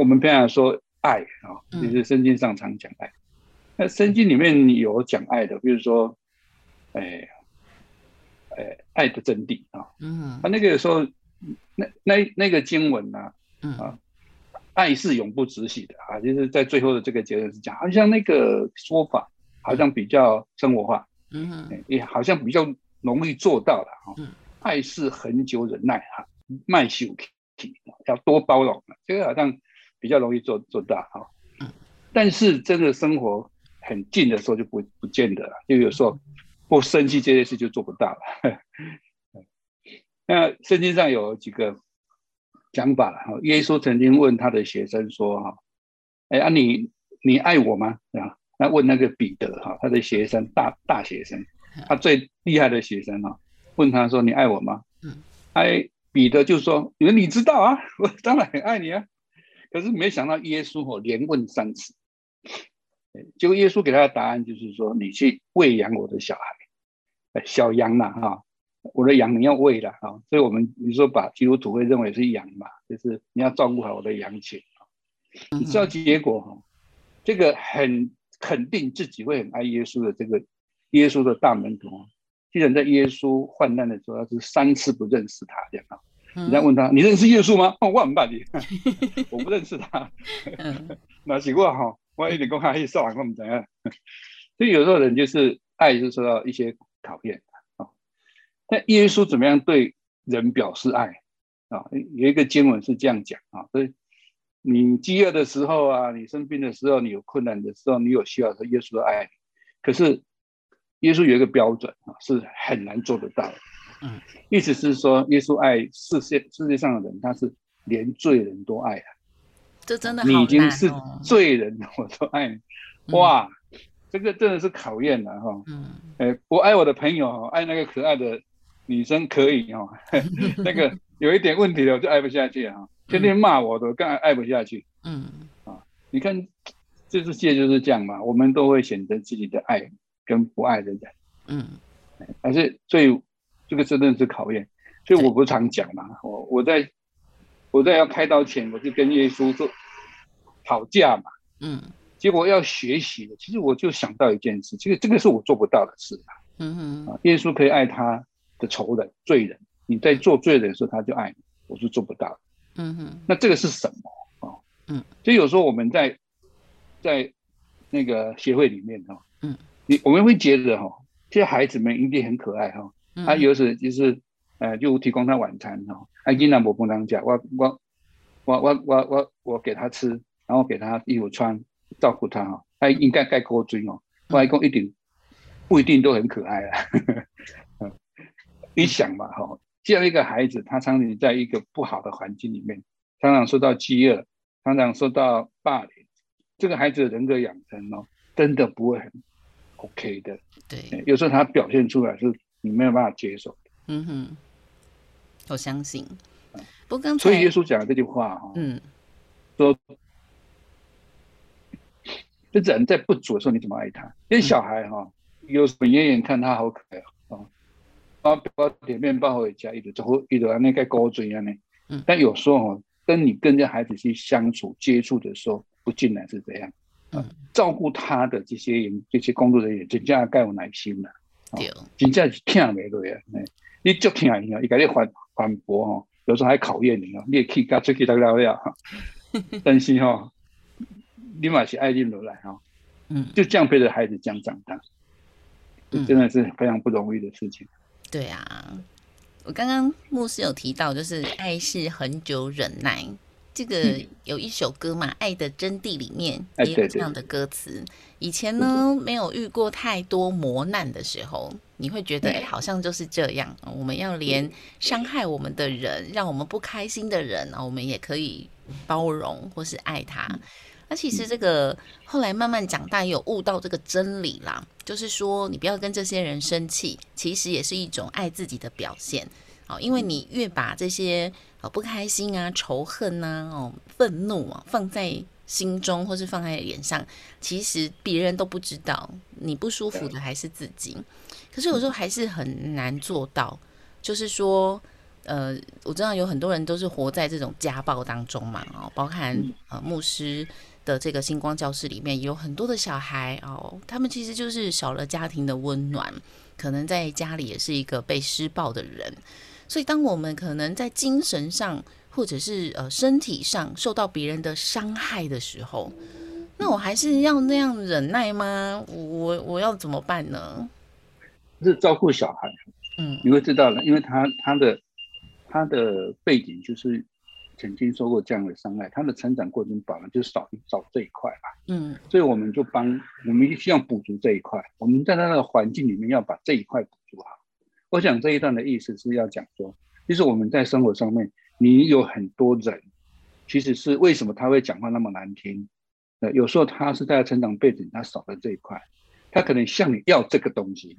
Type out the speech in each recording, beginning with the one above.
我们平常说爱啊，就是圣经上常讲爱。那圣经里面有讲爱的，比如说，哎，哎，爱的真谛啊。嗯。啊，那个时候，那那那个经文呢？嗯。啊，爱是永不止息的啊，就是在最后的这个结论是讲，好像那个说法好像比较生活化。嗯。也好像比较容易做到了哈。嗯。爱是恒久忍耐哈，耐羞体要多包容这个好像。比较容易做做大哈，但是真的生活很近的时候就不不见得了，就有时候不生气这件事就做不到了。那圣经上有几个讲法哈，耶稣曾经问他的学生说哈，哎啊你你爱我吗？啊，那问那个彼得哈，他的学生大大学生，他最厉害的学生哈，问他说你爱我吗？嗯，哎彼得就说，你你知道啊，我当然很爱你啊。可是没想到耶稣哦连问三次，结果耶稣给他的答案就是说：“你去喂养我的小孩，小羊呐哈，我的羊你要喂了哈。”所以，我们你说把基督徒会认为是羊嘛，就是你要照顾好我的羊群啊。你知道结果哈？这个很肯定自己会很爱耶稣的这个耶稣的大门徒，既然在耶稣患难的时候，他是三次不认识他这样啊。你再问他，你认识耶稣吗？哦，我很办你，我不认识他。那结果哈，我一点公开去上网我们怎样？所以有时候人就是爱就受到一些考验啊。那耶稣怎么样对人表示爱啊？有一个经文是这样讲啊，所以你饥饿的时候啊，你生病的时候，你有困难的时候，你有需要的，耶稣的爱你。可是耶稣有一个标准啊，是很难做得到的。嗯，意思是说，耶稣爱世界世界上的人，他是连罪人都爱啊。这真的，你已经是罪人，我都爱你。哇，这个真的是考验了哈。嗯，哎，我爱我的朋友，爱那个可爱的女生可以哈。那个有一点问题的，我就爱不下去哈。天天骂我的，更爱不下去。嗯，啊，你看，这世界就是这样嘛。我们都会选择自己的爱跟不爱的人。嗯，还是最。这个真的是考验，所以我不常讲嘛。我我在我在要开刀前，我就跟耶稣说吵架嘛。嗯。结果要学习的，其实我就想到一件事，其实这个是我做不到的事啊。嗯哼。啊，耶稣可以爱他的仇人、罪人。你在做罪人的时候，他就爱你。我是做不到。嗯哼。那这个是什么啊？嗯。所以有时候我们在在那个协会里面哈，嗯，你我们会觉得哈，这些孩子们一定很可爱哈。他有时就是，呃，就提供他晚餐哈。啊，伊那无不当家，我我我我我我我给他吃，然后给他衣服穿，照顾他哦。他应该盖锅追哦。外公一定不一定都很可爱啊。你想嘛哈，这样一个孩子，他常年在一个不好的环境里面，常常受到饥饿，常常受到霸凌，这个孩子的人格养成哦，真的不会很 OK 的。对，有时候他表现出来是。你没有办法接受嗯哼，我相信。不刚才，所以耶稣讲的这句话哈，嗯，说这人在不足的时候，你怎么爱他？因为小孩哈，有时候远远看他好可爱啊，包包点面包回家，一直走，一直在那个高嘴啊呢。嗯，但有时候哈，跟你跟这孩子去相处接触的时候，不尽然是这样。嗯，照顾他的这些人，这些工作人员，真正该有耐心的。对，真正是听袂落啊！你足听伊啊，伊甲你反反驳吼，有时候还考验你哦，你也可以甲出去得了了哈。但是哈，你嘛是爱认落来哈，嗯，就这样陪着孩子这样长大，真的是非常不容易的事情。对啊，我刚刚牧师有提到，就是爱是很久忍耐。这个有一首歌嘛，《爱的真谛》里面也有这样的歌词。以前呢，没有遇过太多磨难的时候，你会觉得哎，好像就是这样。我们要连伤害我们的人、让我们不开心的人啊，我们也可以包容或是爱他。那其实这个后来慢慢长大，也有悟到这个真理啦，就是说你不要跟这些人生气，其实也是一种爱自己的表现。哦，因为你越把这些呃不开心啊、仇恨呐、哦愤怒啊放在心中，或是放在脸上，其实别人都不知道，你不舒服的还是自己。可是有时候还是很难做到，就是说，呃，我知道有很多人都是活在这种家暴当中嘛，哦，包含呃牧师的这个星光教室里面有很多的小孩哦，他们其实就是少了家庭的温暖，可能在家里也是一个被施暴的人。所以，当我们可能在精神上或者是呃身体上受到别人的伤害的时候，那我还是要那样忍耐吗？我我要怎么办呢？是照顾小孩，嗯，你会知道了，因为他他的他的背景就是曾经受过这样的伤害，他的成长过程本来就少少这一块吧，嗯，所以我们就帮我们希望补足这一块，我们在他的环境里面要把这一块补足好。我想这一段的意思是要讲说，其实我们在生活上面，你有很多人，其实是为什么他会讲话那么难听？呃，有时候他是在成长背景他少了这一块，他可能向你要这个东西。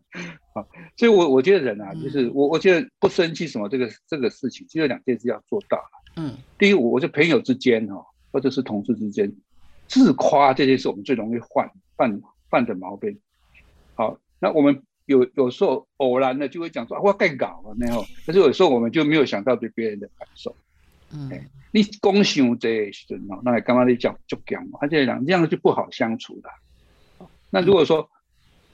好，所以我我觉得人啊，就是我我觉得不生气什么这个这个事情，只有两件事要做到嗯，第一，我我就朋友之间哈，或者是同事之间，自夸这件事，我们最容易犯犯犯的毛病。好，那我们。有有时候偶然的就会讲说我该搞了那后，但是有时候我们就没有想到对别人的感受。嗯，你恭喜我这些人哦，那刚刚你讲就讲嘛，而且讲这样就不好相处的。那如果说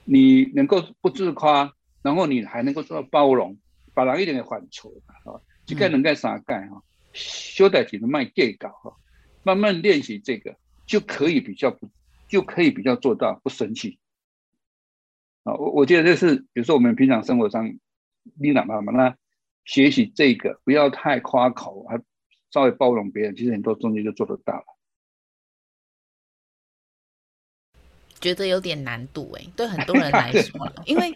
你能够不自夸，然后你还能够做到包容，把人一点点犯错啊，一盖能盖啥盖哈，修代几能卖盖搞哈，慢慢练习这个就可以比较不就可以比较做到不生气。啊，我我觉得这是，比如说我们平常生活上，你哪怕嘛，那学习这个不要太夸口，还稍微包容别人，其实很多东西就做得到了。觉得有点难度哎，对很多人来说，因为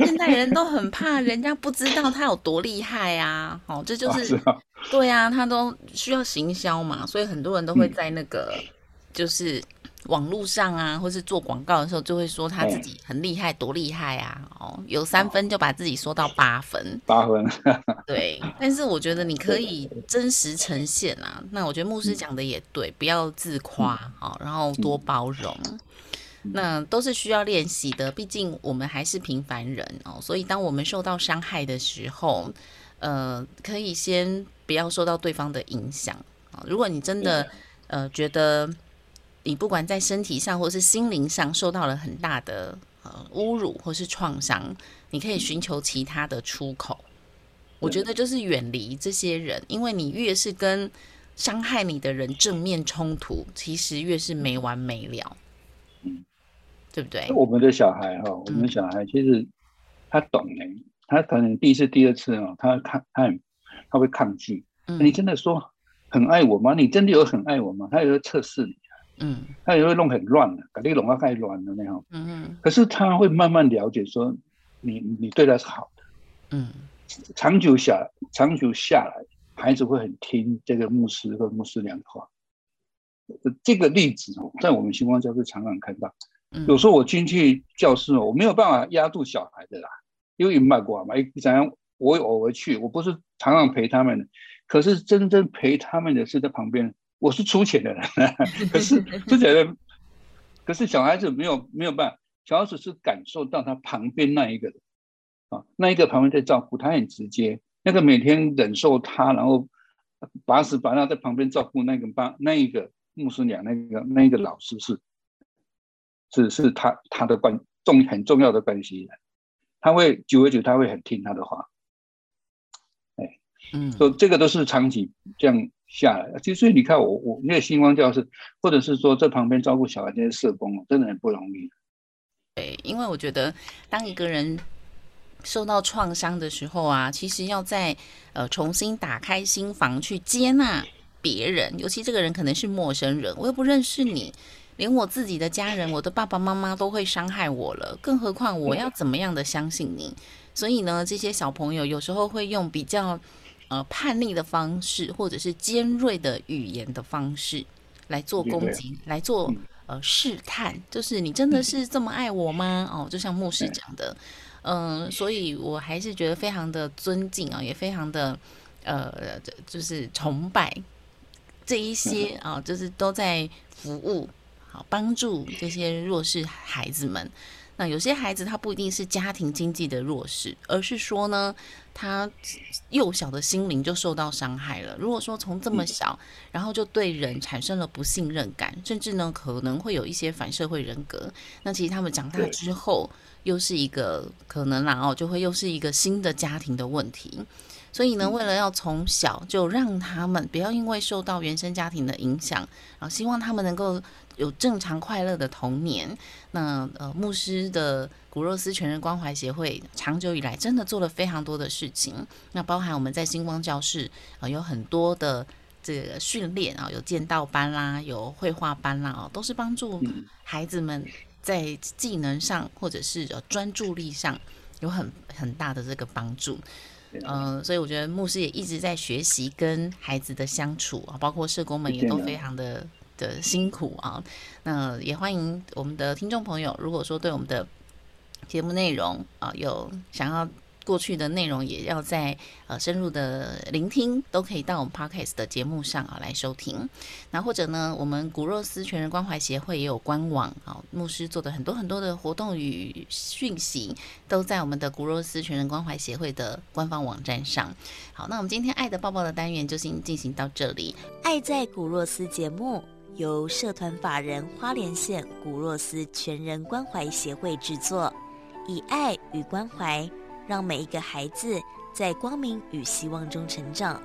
现在人都很怕人家不知道他有多厉害啊。哦，这就是对啊，他都需要行销嘛，所以很多人都会在那个就是。网络上啊，或是做广告的时候，就会说他自己很厉害，多厉害啊！哦，有三分就把自己说到八分，八分。对，但是我觉得你可以真实呈现啊。那我觉得牧师讲的也对，不要自夸哦，然后多包容，那都是需要练习的。毕竟我们还是平凡人哦，所以当我们受到伤害的时候，呃，可以先不要受到对方的影响啊。如果你真的呃觉得。你不管在身体上或是心灵上受到了很大的呃侮辱或是创伤，你可以寻求其他的出口。我觉得就是远离这些人，因为你越是跟伤害你的人正面冲突，其实越是没完没了。嗯，对不对？我们的小孩哈，我们的小孩其实他懂的，他可能第一次、第二次哦，他抗他他会抗拒。你真的说很爱我吗？你真的有很爱我吗？他有测试你。嗯，他也会弄很乱的，搞这个弄啊太乱了那样。嗯嗯。可是他会慢慢了解，说你你对他是好的。嗯。长久下长久下来，孩子会很听这个牧师和牧师娘的话。这个例子哦，在我们星光教室常常看到。有时候我进去教室哦，我没有办法压住小孩的啦，因为卖过嘛，一怎样我偶尔去，我不是常常陪他们的，可是真正陪他们的是在旁边。我是出钱的人，可是出钱的，可是小孩子没有没有办法，小孩子是感受到他旁边那一个人啊，那一个旁边在照顾他很直接，那个每天忍受他，然后把屎把尿在旁边照顾那个帮那一个牧师娘那个那一个老师是是是他他的关重很重要的关系，他会久而久他会很听他的话，哎，嗯，说这个都是长期这样。下来，其实你看我我那个星光教室，或者是说在旁边照顾小孩这些社工，真的很不容易。对，因为我觉得当一个人受到创伤的时候啊，其实要在呃重新打开心房去接纳别人，尤其这个人可能是陌生人，我又不认识你，连我自己的家人，我的爸爸妈妈都会伤害我了，更何况我要怎么样的相信你？所以呢，这些小朋友有时候会用比较呃叛逆的方式，或者是尖锐的语言的方式来做攻击，来做呃试探，就是你真的是这么爱我吗？哦，就像牧师讲的。嗯，所以我还是觉得非常的尊敬啊，也非常的呃，就是崇拜这一些啊，就是都在服务好帮助这些弱势孩子们。那有些孩子他不一定是家庭经济的弱势，而是说呢，他幼小的心灵就受到伤害了。如果说从这么小，然后就对人产生了不信任感，甚至呢可能会有一些反社会人格，那其实他们长大之后。又是一个可能啦哦，就会又是一个新的家庭的问题。所以呢，为了要从小就让他们不要因为受到原生家庭的影响，然后希望他们能够有正常快乐的童年。那呃，牧师的古若斯全人关怀协会长久以来真的做了非常多的事情。那包含我们在星光教室啊，有很多的这个训练啊，有剑道班啦，有绘画班啦，哦，都是帮助孩子们。在技能上或者是呃专注力上有很很大的这个帮助，嗯，所以我觉得牧师也一直在学习跟孩子的相处啊，包括社工们也都非常的的辛苦啊。那也欢迎我们的听众朋友，如果说对我们的节目内容啊有想要。过去的内容也要在呃深入的聆听，都可以到我们 podcast 的节目上啊来收听。那或者呢，我们古若斯全人关怀协会也有官网啊，牧师做的很多很多的活动与讯息，都在我们的古若斯全人关怀协会的官方网站上。好，那我们今天爱的抱抱的单元就先进行到这里。爱在古若斯节目由社团法人花莲县古若斯全人关怀协会制作，以爱与关怀。让每一个孩子在光明与希望中成长。